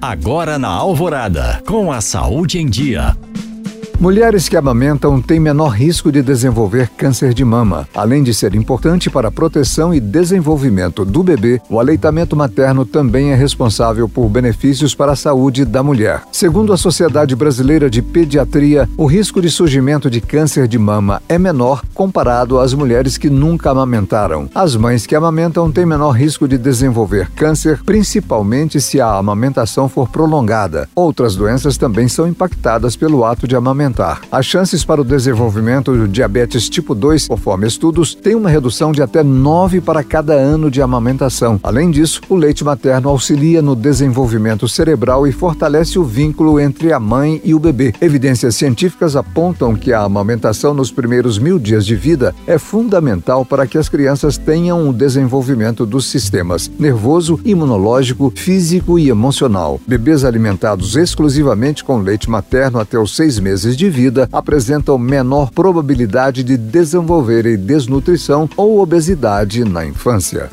Agora na Alvorada, com a saúde em dia. Mulheres que amamentam têm menor risco de desenvolver câncer de mama. Além de ser importante para a proteção e desenvolvimento do bebê, o aleitamento materno também é responsável por benefícios para a saúde da mulher. Segundo a Sociedade Brasileira de Pediatria, o risco de surgimento de câncer de mama é menor comparado às mulheres que nunca amamentaram. As mães que amamentam têm menor risco de desenvolver câncer, principalmente se a amamentação for prolongada. Outras doenças também são impactadas pelo ato de amamentar alimentar. As chances para o desenvolvimento do diabetes tipo 2, conforme estudos, têm uma redução de até 9 para cada ano de amamentação. Além disso, o leite materno auxilia no desenvolvimento cerebral e fortalece o vínculo entre a mãe e o bebê. Evidências científicas apontam que a amamentação nos primeiros mil dias de vida é fundamental para que as crianças tenham o desenvolvimento dos sistemas nervoso, imunológico, físico e emocional. Bebês alimentados exclusivamente com leite materno até os seis meses de vida apresentam menor probabilidade de desenvolverem desnutrição ou obesidade na infância.